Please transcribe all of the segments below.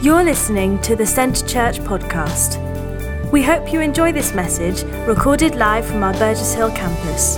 You're listening to the Centre Church podcast. We hope you enjoy this message recorded live from our Burgess Hill campus.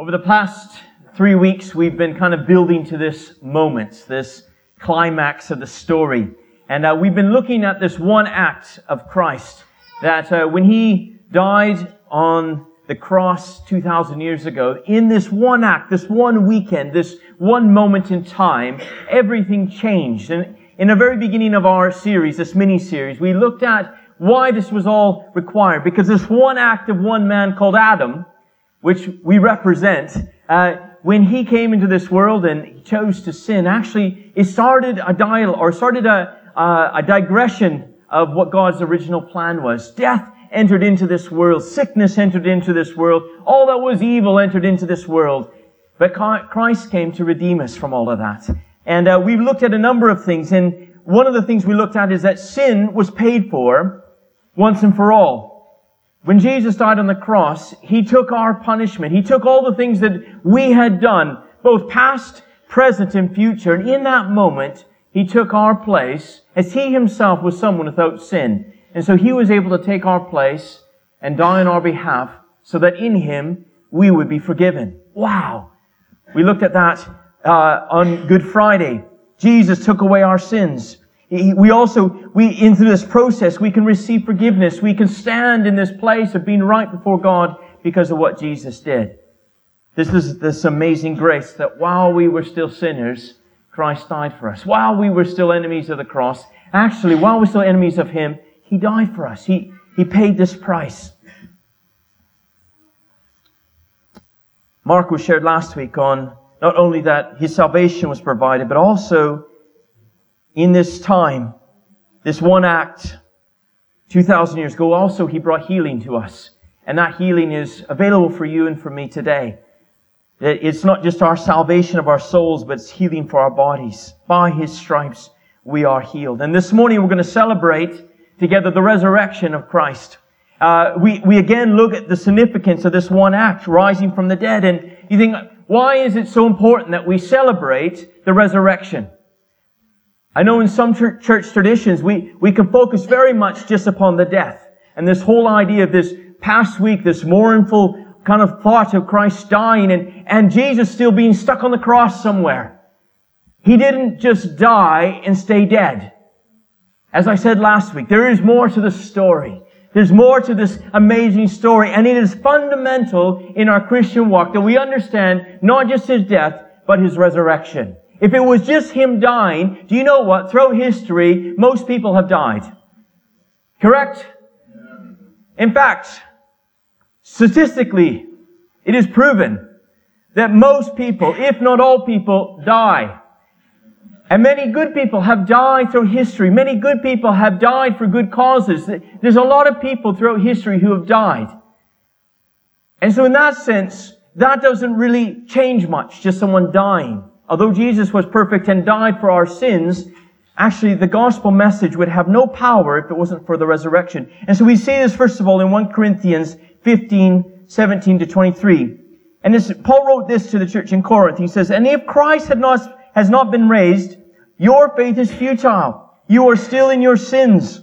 Over the past three weeks, we've been kind of building to this moment, this climax of the story. And uh, we've been looking at this one act of Christ that uh, when he died on the cross 2,000 years ago, in this one act, this one weekend, this one moment in time, everything changed. And in the very beginning of our series, this mini series, we looked at why this was all required. Because this one act of one man called Adam, which we represent, uh, when he came into this world and chose to sin, actually, it started a dial or started a, uh, a digression of what God's original plan was. Death entered into this world. Sickness entered into this world. All that was evil entered into this world. But Christ came to redeem us from all of that. And uh, we've looked at a number of things. And one of the things we looked at is that sin was paid for once and for all. When Jesus died on the cross, He took our punishment. He took all the things that we had done, both past, present, and future. And in that moment, He took our place as He Himself was someone without sin. And so he was able to take our place and die on our behalf so that in him we would be forgiven. Wow. We looked at that uh, on Good Friday. Jesus took away our sins. We also, we, in through this process, we can receive forgiveness. We can stand in this place of being right before God because of what Jesus did. This is this amazing grace that while we were still sinners, Christ died for us. While we were still enemies of the cross, actually, while we're still enemies of Him, he died for us. He, he paid this price. Mark was shared last week on not only that his salvation was provided, but also in this time, this one act, 2,000 years ago, also he brought healing to us. And that healing is available for you and for me today. It's not just our salvation of our souls, but it's healing for our bodies. By his stripes, we are healed. And this morning we're going to celebrate together the resurrection of Christ. Uh, we, we again look at the significance of this one act, rising from the dead, and you think, why is it so important that we celebrate the resurrection? I know in some church, traditions, we, we can focus very much just upon the death. And this whole idea of this past week, this mournful kind of thought of Christ dying and, and Jesus still being stuck on the cross somewhere. He didn't just die and stay dead. As I said last week, there is more to the story. There's more to this amazing story, and it is fundamental in our Christian walk that we understand not just his death, but his resurrection. If it was just him dying, do you know what? Throughout history, most people have died. Correct? In fact, statistically, it is proven that most people, if not all people, die. And many good people have died through history. Many good people have died for good causes. There's a lot of people throughout history who have died. And so in that sense, that doesn't really change much, just someone dying. Although Jesus was perfect and died for our sins, actually the gospel message would have no power if it wasn't for the resurrection. And so we see this first of all in 1 Corinthians 15, 17 to 23. And this, Paul wrote this to the church in Corinth. He says, And if Christ had not, has not been raised, your faith is futile. You are still in your sins.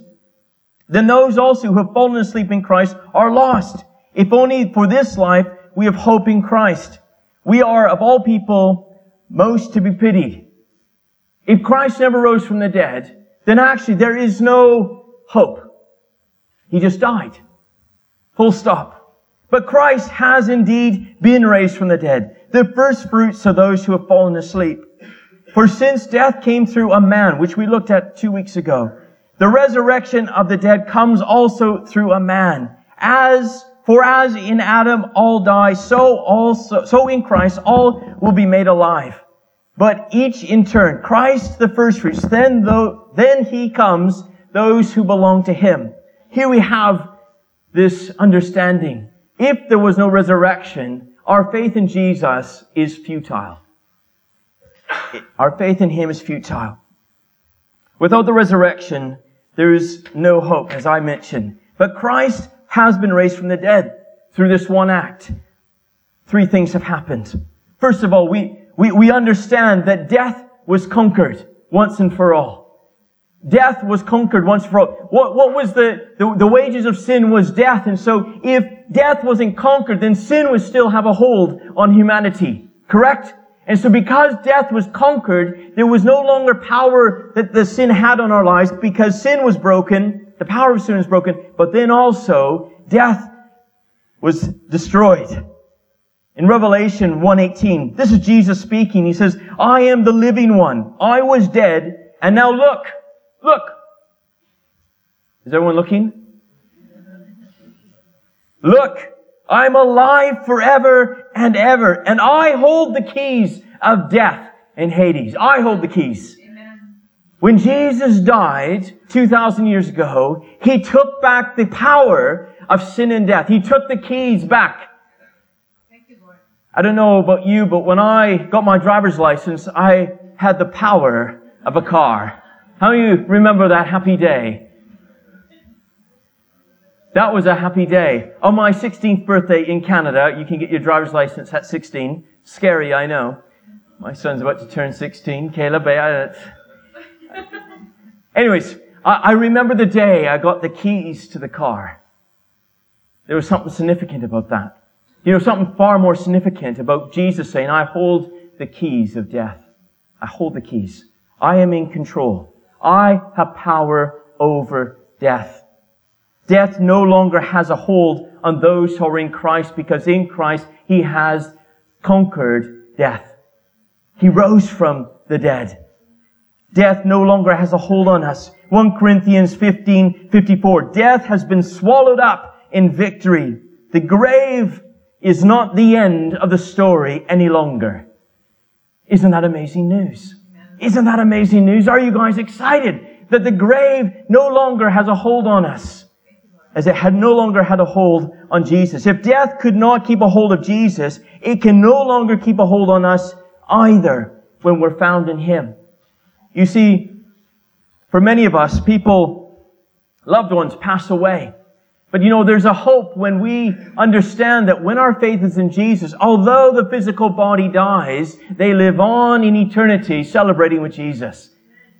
Then those also who have fallen asleep in Christ are lost. If only for this life we have hope in Christ. We are of all people most to be pitied. If Christ never rose from the dead, then actually there is no hope. He just died. Full stop. But Christ has indeed been raised from the dead, the first fruits of those who have fallen asleep. For since death came through a man, which we looked at two weeks ago, the resurrection of the dead comes also through a man. As, for as in Adam all die, so also, so in Christ all will be made alive. But each in turn, Christ the first fruits, then though, then he comes, those who belong to him. Here we have this understanding. If there was no resurrection, our faith in Jesus is futile our faith in Him is futile. Without the resurrection, there is no hope, as I mentioned. But Christ has been raised from the dead through this one act. Three things have happened. First of all, we, we, we understand that death was conquered once and for all. Death was conquered once for all. What, what was the, the, the wages of sin was death. And so if death wasn't conquered, then sin would still have a hold on humanity. Correct? And so because death was conquered, there was no longer power that the sin had on our lives because sin was broken, the power of sin was broken, but then also death was destroyed. In Revelation 1:18, this is Jesus speaking. He says, "I am the living one. I was dead, and now look, look." Is everyone looking? Look, I'm alive forever and ever, and I hold the keys of death and Hades. I hold the keys. When Jesus died 2,000 years ago, He took back the power of sin and death. He took the keys back. You, I don't know about you, but when I got my driver's license, I had the power of a car. How do you remember that happy day? That was a happy day. On my 16th birthday in Canada, you can get your driver's license at 16. Scary, I know. My son's about to turn 16. Caleb, I, Anyways, I, I remember the day I got the keys to the car. There was something significant about that. You know, something far more significant about Jesus saying, I hold the keys of death. I hold the keys. I am in control. I have power over death. Death no longer has a hold on those who are in Christ because in Christ he has conquered death. He rose from the dead. Death no longer has a hold on us. 1 Corinthians 15, 54. Death has been swallowed up in victory. The grave is not the end of the story any longer. Isn't that amazing news? Isn't that amazing news? Are you guys excited that the grave no longer has a hold on us? As it had no longer had a hold on Jesus. If death could not keep a hold of Jesus, it can no longer keep a hold on us either when we're found in Him. You see, for many of us, people, loved ones pass away. But you know, there's a hope when we understand that when our faith is in Jesus, although the physical body dies, they live on in eternity celebrating with Jesus.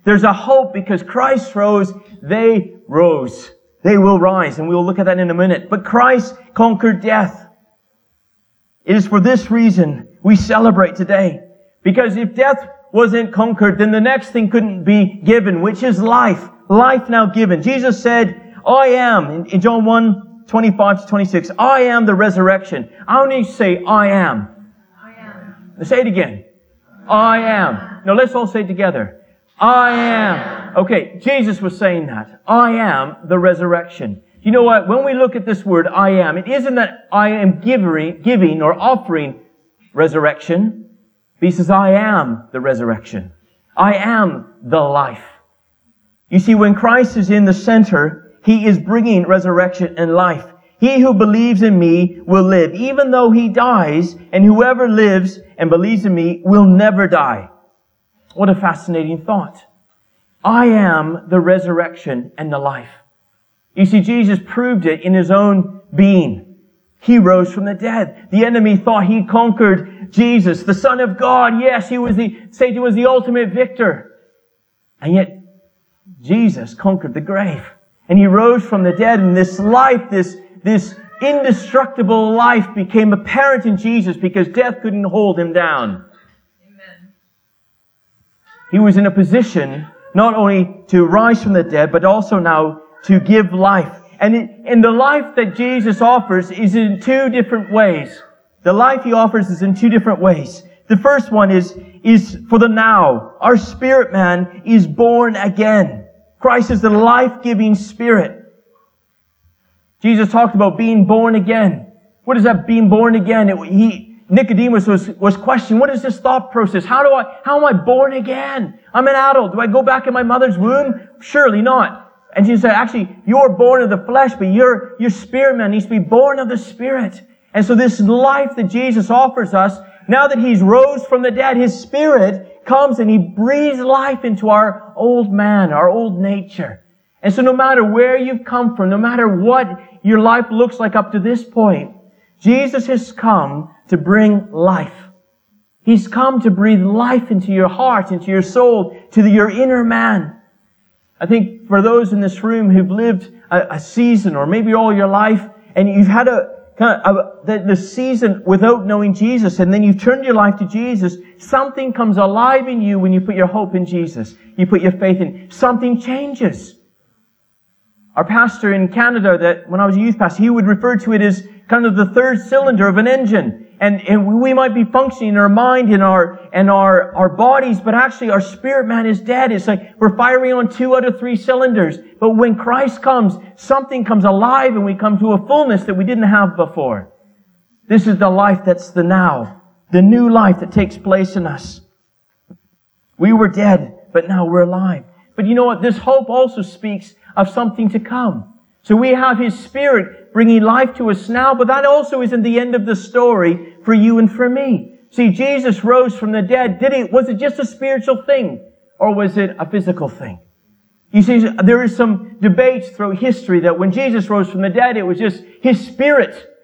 There's a hope because Christ rose, they rose. They will rise, and we'll look at that in a minute. But Christ conquered death. It is for this reason we celebrate today. Because if death wasn't conquered, then the next thing couldn't be given, which is life. Life now given. Jesus said, I am, in, in John 1, 25 to 26, I am the resurrection. I only say I am. I am. say it again. I am. Now let's all say it together. I am. Okay, Jesus was saying that. I am the resurrection. You know what? When we look at this word, I am, it isn't that I am giving, giving or offering resurrection. He says, I am the resurrection. I am the life. You see, when Christ is in the center, he is bringing resurrection and life. He who believes in me will live, even though he dies, and whoever lives and believes in me will never die. What a fascinating thought. I am the resurrection and the life. You see, Jesus proved it in his own being. He rose from the dead. The enemy thought he conquered Jesus, the Son of God. Yes, he was the, Satan was the ultimate victor. And yet, Jesus conquered the grave. And he rose from the dead and this life, this, this indestructible life became apparent in Jesus because death couldn't hold him down. Amen. He was in a position not only to rise from the dead, but also now to give life. And in the life that Jesus offers is in two different ways. The life he offers is in two different ways. The first one is, is for the now. Our spirit man is born again. Christ is the life-giving spirit. Jesus talked about being born again. What is that being born again? It, he, Nicodemus was, was questioning, what is this thought process? How do I, how am I born again? I'm an adult. Do I go back in my mother's womb? Surely not. And Jesus said, actually, you're born of the flesh, but your, your spirit man needs to be born of the spirit. And so this life that Jesus offers us, now that he's rose from the dead, his spirit comes and he breathes life into our old man, our old nature. And so no matter where you've come from, no matter what your life looks like up to this point, Jesus has come to bring life. He's come to breathe life into your heart, into your soul, to the, your inner man. I think for those in this room who've lived a, a season or maybe all your life and you've had a kind of a, the, the season without knowing Jesus and then you've turned your life to Jesus, something comes alive in you when you put your hope in Jesus. You put your faith in. Something changes. Our pastor in Canada that when I was a youth pastor, he would refer to it as kind of the third cylinder of an engine. And, and we might be functioning in our mind and our, and our, our bodies, but actually our spirit man is dead. It's like we're firing on two out of three cylinders. But when Christ comes, something comes alive and we come to a fullness that we didn't have before. This is the life that's the now. The new life that takes place in us. We were dead, but now we're alive. But you know what? This hope also speaks of something to come. So we have His Spirit bringing life to us now, but that also isn't the end of the story for you and for me. See, Jesus rose from the dead. Did he, was it just a spiritual thing? Or was it a physical thing? You see, there is some debates throughout history that when Jesus rose from the dead, it was just His Spirit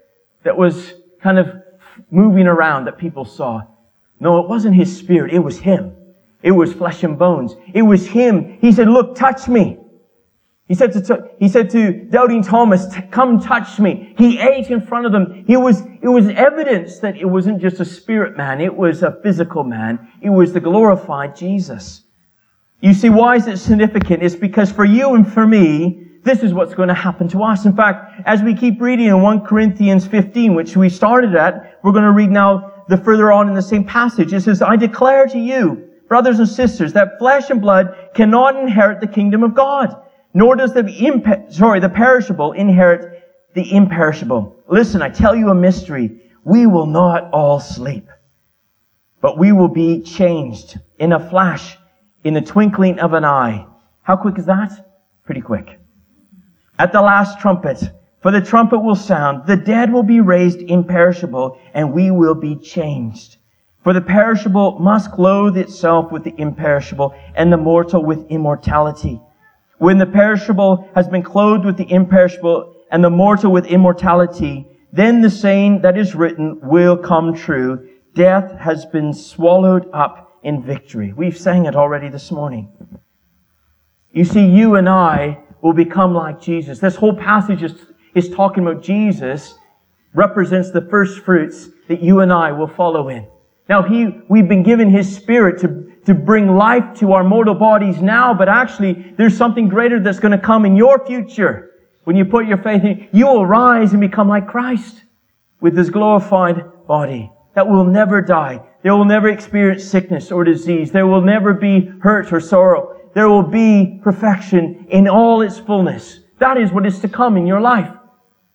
that was kind of moving around that people saw. No, it wasn't His Spirit. It was Him. It was flesh and bones. It was Him. He said, look, touch me. He said to, he said to doubting Thomas, come touch me. He ate in front of them. He was, it was evidence that it wasn't just a spirit man. It was a physical man. It was the glorified Jesus. You see, why is it significant? It's because for you and for me, this is what's going to happen to us. In fact, as we keep reading in 1 Corinthians 15, which we started at, we're going to read now the further on in the same passage. It says, I declare to you, brothers and sisters, that flesh and blood cannot inherit the kingdom of God nor does the imp- sorry, the perishable inherit the imperishable. Listen, I tell you a mystery. We will not all sleep, but we will be changed in a flash, in the twinkling of an eye. How quick is that? Pretty quick. At the last trumpet, for the trumpet will sound, the dead will be raised imperishable, and we will be changed. For the perishable must clothe itself with the imperishable, and the mortal with immortality. When the perishable has been clothed with the imperishable and the mortal with immortality, then the saying that is written will come true. Death has been swallowed up in victory. We've sang it already this morning. You see, you and I will become like Jesus. This whole passage is, is talking about Jesus represents the first fruits that you and I will follow in. Now he, we've been given his spirit to, to bring life to our mortal bodies now, but actually there's something greater that's going to come in your future. When you put your faith in, you will rise and become like Christ with his glorified body that will never die. They will never experience sickness or disease. There will never be hurt or sorrow. There will be perfection in all its fullness. That is what is to come in your life.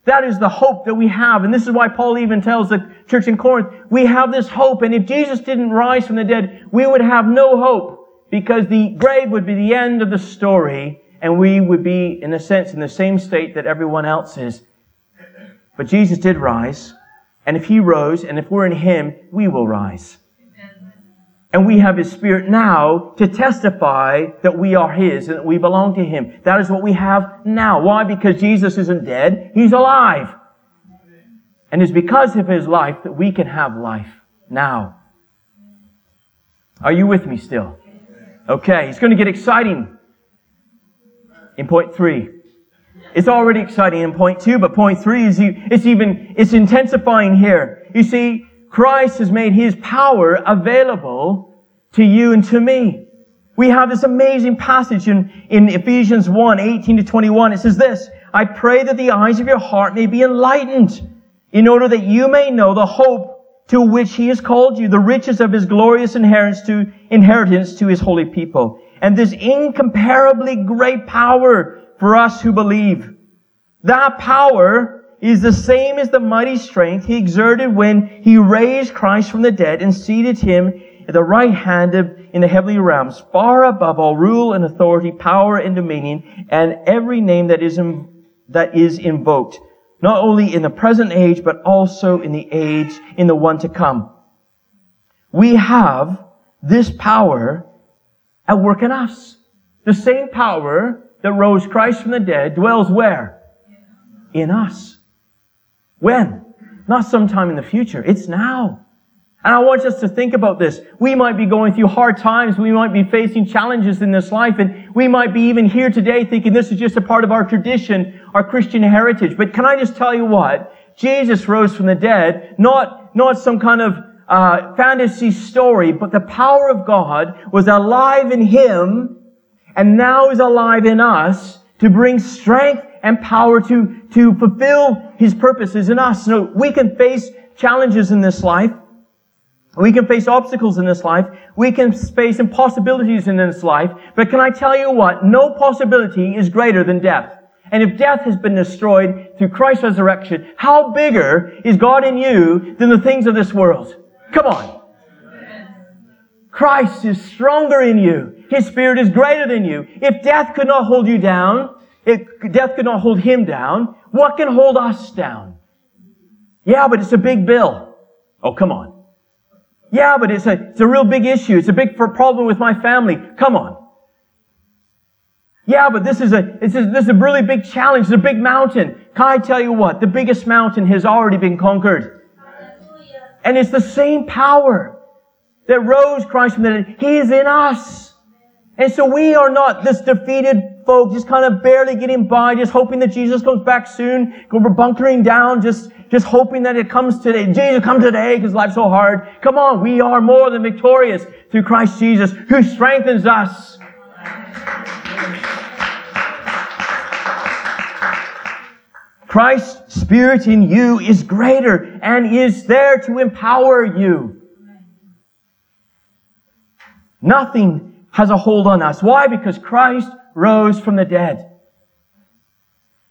That is the hope that we have. And this is why Paul even tells the church in Corinth, we have this hope. And if Jesus didn't rise from the dead, we would have no hope because the grave would be the end of the story and we would be, in a sense, in the same state that everyone else is. But Jesus did rise. And if he rose and if we're in him, we will rise. And we have His Spirit now to testify that we are His and that we belong to Him. That is what we have now. Why? Because Jesus isn't dead. He's alive. And it's because of His life that we can have life now. Are you with me still? Okay, it's going to get exciting in point three. It's already exciting in point two, but point three is it's even, it's intensifying here. You see, Christ has made his power available to you and to me. We have this amazing passage in, in Ephesians 1, 18 to 21. It says this, I pray that the eyes of your heart may be enlightened in order that you may know the hope to which he has called you, the riches of his glorious inheritance to, inheritance to his holy people, and this incomparably great power for us who believe. That power is the same as the mighty strength he exerted when he raised Christ from the dead and seated him at the right hand of, in the heavenly realms, far above all rule and authority, power and dominion, and every name that is, that is invoked, not only in the present age, but also in the age, in the one to come. We have this power at work in us. The same power that rose Christ from the dead dwells where? In us. When? Not sometime in the future. It's now. And I want us to think about this. We might be going through hard times. We might be facing challenges in this life. And we might be even here today thinking this is just a part of our tradition, our Christian heritage. But can I just tell you what? Jesus rose from the dead, not, not some kind of uh, fantasy story, but the power of God was alive in Him and now is alive in us to bring strength and power to, to fulfill His purposes in us. So we can face challenges in this life. We can face obstacles in this life. We can face impossibilities in this life. But can I tell you what? No possibility is greater than death. And if death has been destroyed through Christ's resurrection, how bigger is God in you than the things of this world? Come on. Christ is stronger in you. His spirit is greater than you. If death could not hold you down, if death could not hold him down, what can hold us down? Yeah, but it's a big bill. Oh, come on. Yeah, but it's a, it's a real big issue. It's a big problem with my family. Come on. Yeah, but this is a, this is, this is a really big challenge. It's a big mountain. Can I tell you what? The biggest mountain has already been conquered. And it's the same power that rose Christ from the dead. He is in us. And so we are not this defeated folk, just kind of barely getting by, just hoping that Jesus comes back soon. We're bunkering down, just just hoping that it comes today. Jesus, come today because life's so hard. Come on, we are more than victorious through Christ Jesus who strengthens us. Christ's Spirit in you is greater and is there to empower you. Nothing has a hold on us. Why? Because Christ rose from the dead.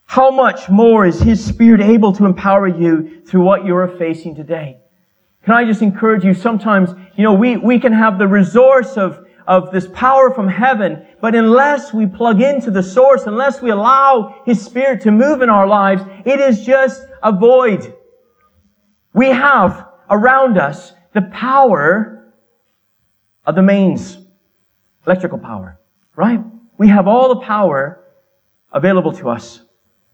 How much more is His Spirit able to empower you through what you are facing today? Can I just encourage you? Sometimes, you know, we, we can have the resource of, of this power from heaven, but unless we plug into the source, unless we allow His Spirit to move in our lives, it is just a void. We have around us the power of the mains, electrical power, right? We have all the power available to us.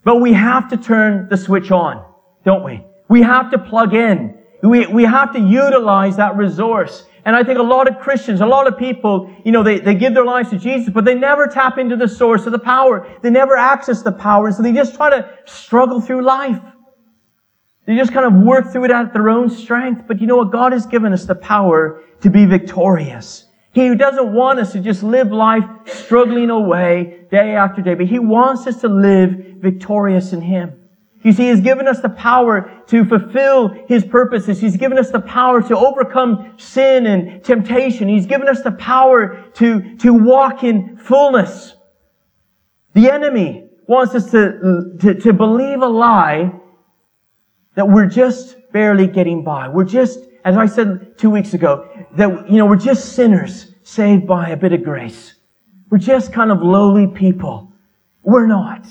But we have to turn the switch on, don't we? We have to plug in. We, we have to utilize that resource. And I think a lot of Christians, a lot of people, you know, they, they give their lives to Jesus, but they never tap into the source of the power. They never access the power. So they just try to struggle through life. They just kind of work through it at their own strength. But you know what? God has given us the power to be victorious. He doesn't want us to just live life struggling away day after day, but He wants us to live victorious in Him. You see, He's given us the power to fulfill His purposes. He's given us the power to overcome sin and temptation. He's given us the power to, to walk in fullness. The enemy wants us to, to, to believe a lie that we're just barely getting by. We're just as I said two weeks ago, that, you know, we're just sinners saved by a bit of grace. We're just kind of lowly people. We're not.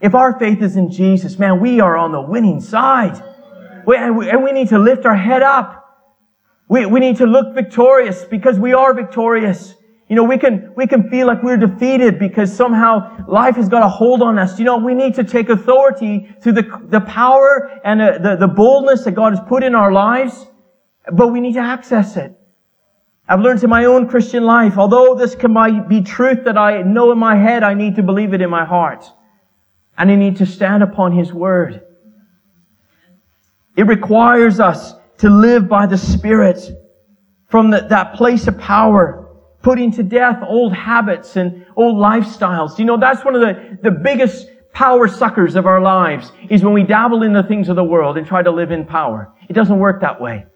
If our faith is in Jesus, man, we are on the winning side. We, and, we, and we need to lift our head up. We, we need to look victorious because we are victorious. You know, we can, we can feel like we're defeated because somehow life has got a hold on us. You know, we need to take authority through the, the power and the, the, the boldness that God has put in our lives but we need to access it. I've learned in my own Christian life, although this can be truth that I know in my head, I need to believe it in my heart. And I need to stand upon His Word. It requires us to live by the Spirit from the, that place of power, putting to death old habits and old lifestyles. You know, that's one of the, the biggest power suckers of our lives is when we dabble in the things of the world and try to live in power. It doesn't work that way.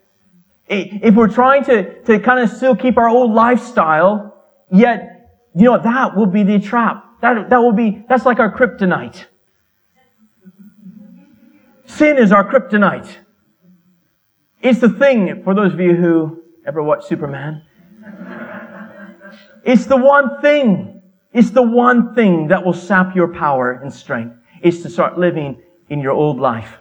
If we're trying to, to kind of still keep our old lifestyle, yet, you know, that will be the trap. That, that will be, that's like our kryptonite. Sin is our kryptonite. It's the thing, for those of you who ever watched Superman, it's the one thing, it's the one thing that will sap your power and strength, is to start living in your old life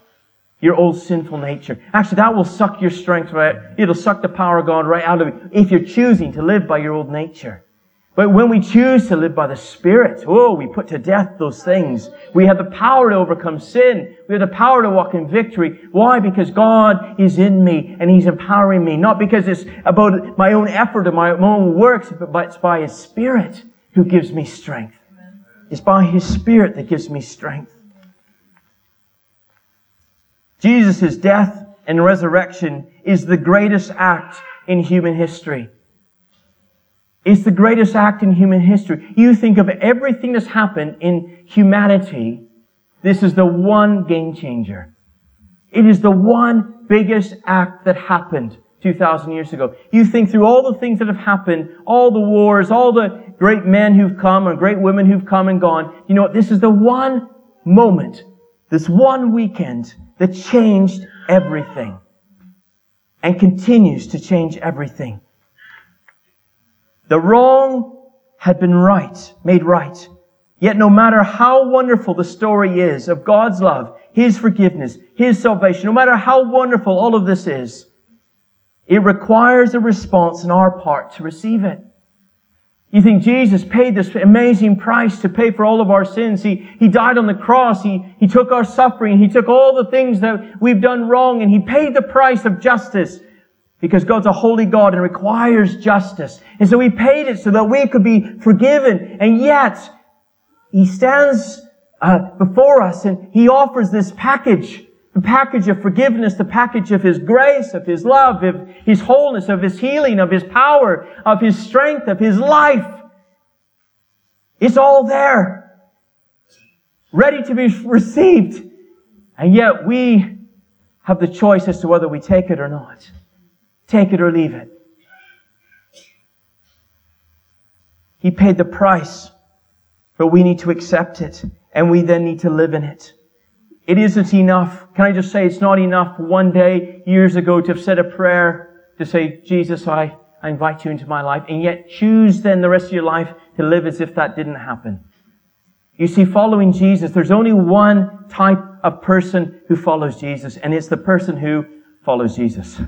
your old sinful nature. Actually, that will suck your strength right. It'll suck the power of God right out of you if you're choosing to live by your old nature. But when we choose to live by the Spirit, oh, we put to death those things. We have the power to overcome sin. We have the power to walk in victory. Why? Because God is in me and He's empowering me. Not because it's about my own effort or my own works, but it's by His Spirit who gives me strength. It's by His Spirit that gives me strength. Jesus' death and resurrection is the greatest act in human history. It's the greatest act in human history. You think of everything that's happened in humanity, this is the one game changer. It is the one biggest act that happened 2,000 years ago. You think through all the things that have happened, all the wars, all the great men who've come and great women who've come and gone. You know, what? this is the one moment, this one weekend that changed everything and continues to change everything. The wrong had been right, made right. Yet no matter how wonderful the story is of God's love, His forgiveness, His salvation, no matter how wonderful all of this is, it requires a response on our part to receive it. You think Jesus paid this amazing price to pay for all of our sins. He, he died on the cross. He, he took our suffering. He took all the things that we've done wrong and He paid the price of justice because God's a holy God and requires justice. And so He paid it so that we could be forgiven. And yet, He stands uh, before us and He offers this package the package of forgiveness, the package of His grace, of His love, of His wholeness, of His healing, of His power, of His strength, of His life. It's all there. Ready to be received. And yet we have the choice as to whether we take it or not. Take it or leave it. He paid the price, but we need to accept it, and we then need to live in it. It isn't enough. Can I just say it's not enough one day, years ago, to have said a prayer to say, Jesus, I, I invite you into my life, and yet choose then the rest of your life to live as if that didn't happen. You see, following Jesus, there's only one type of person who follows Jesus, and it's the person who follows Jesus.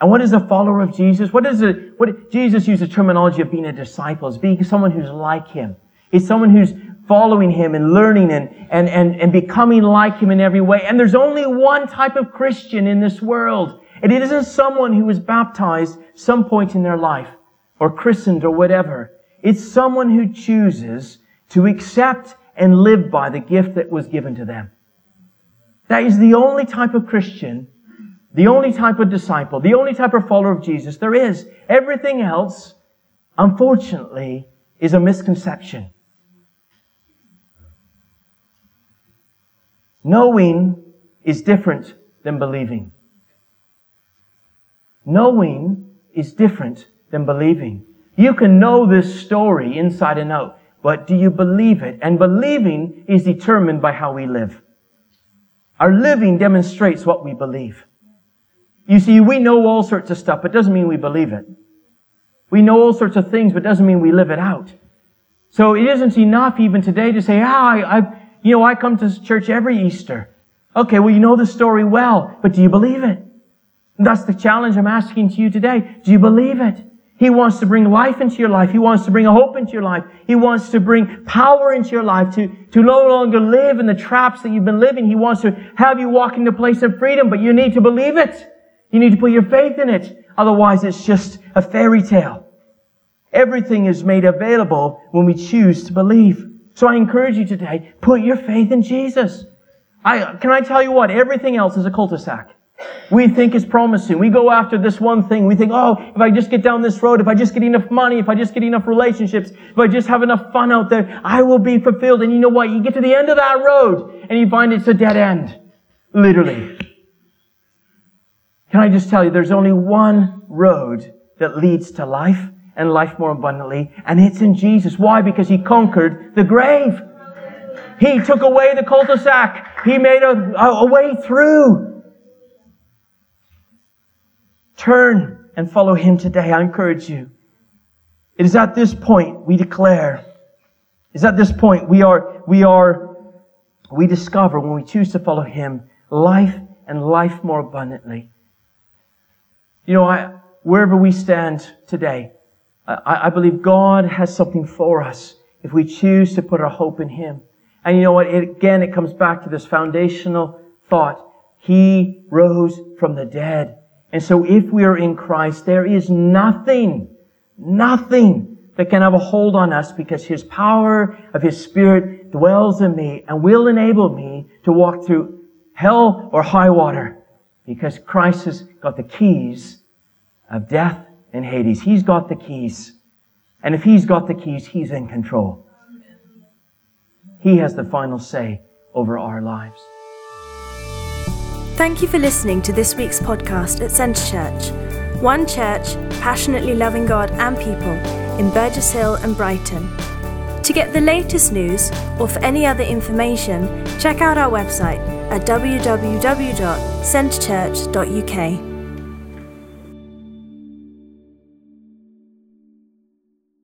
And what is a follower of Jesus? What is it? What Jesus used the terminology of being a disciple, is being someone who's like him. It's someone who's following him and learning and, and, and, and becoming like him in every way. And there's only one type of Christian in this world. And it isn't someone who was baptized some point in their life or christened or whatever. It's someone who chooses to accept and live by the gift that was given to them. That is the only type of Christian, the only type of disciple, the only type of follower of Jesus there is. Everything else, unfortunately, is a misconception. Knowing is different than believing. Knowing is different than believing. You can know this story inside and out, but do you believe it? And believing is determined by how we live. Our living demonstrates what we believe. You see, we know all sorts of stuff, but doesn't mean we believe it. We know all sorts of things, but doesn't mean we live it out. So it isn't enough even today to say, ah, I, I you know, I come to church every Easter. Okay, well, you know the story well, but do you believe it? And that's the challenge I'm asking to you today. Do you believe it? He wants to bring life into your life. He wants to bring a hope into your life. He wants to bring power into your life to, to no longer live in the traps that you've been living. He wants to have you walk into a place of freedom, but you need to believe it. You need to put your faith in it. Otherwise, it's just a fairy tale. Everything is made available when we choose to believe. So I encourage you today, put your faith in Jesus. I, can I tell you what? Everything else is a cul-de-sac. We think is promising. We go after this one thing. We think, oh, if I just get down this road, if I just get enough money, if I just get enough relationships, if I just have enough fun out there, I will be fulfilled. And you know what? You get to the end of that road and you find it's a dead end. Literally. Can I just tell you, there's only one road that leads to life and life more abundantly. And it's in Jesus. Why? Because He conquered the grave. He took away the cul-de-sac. He made a, a, way through. Turn and follow Him today. I encourage you. It is at this point we declare. It's at this point we are, we are, we discover when we choose to follow Him life and life more abundantly. You know, I, wherever we stand today, I, I believe God has something for us if we choose to put our hope in Him. And you know what? It, again, it comes back to this foundational thought. He rose from the dead. And so if we are in Christ, there is nothing, nothing that can have a hold on us because His power of His Spirit dwells in me and will enable me to walk through hell or high water because Christ has got the keys of death and Hades. He's got the keys. And if He's got the keys, He's in control. He has the final say over our lives. Thank you for listening to this week's podcast at Centre Church. One church passionately loving God and people in Burgess Hill and Brighton. To get the latest news or for any other information, check out our website at www.centrechurch.uk.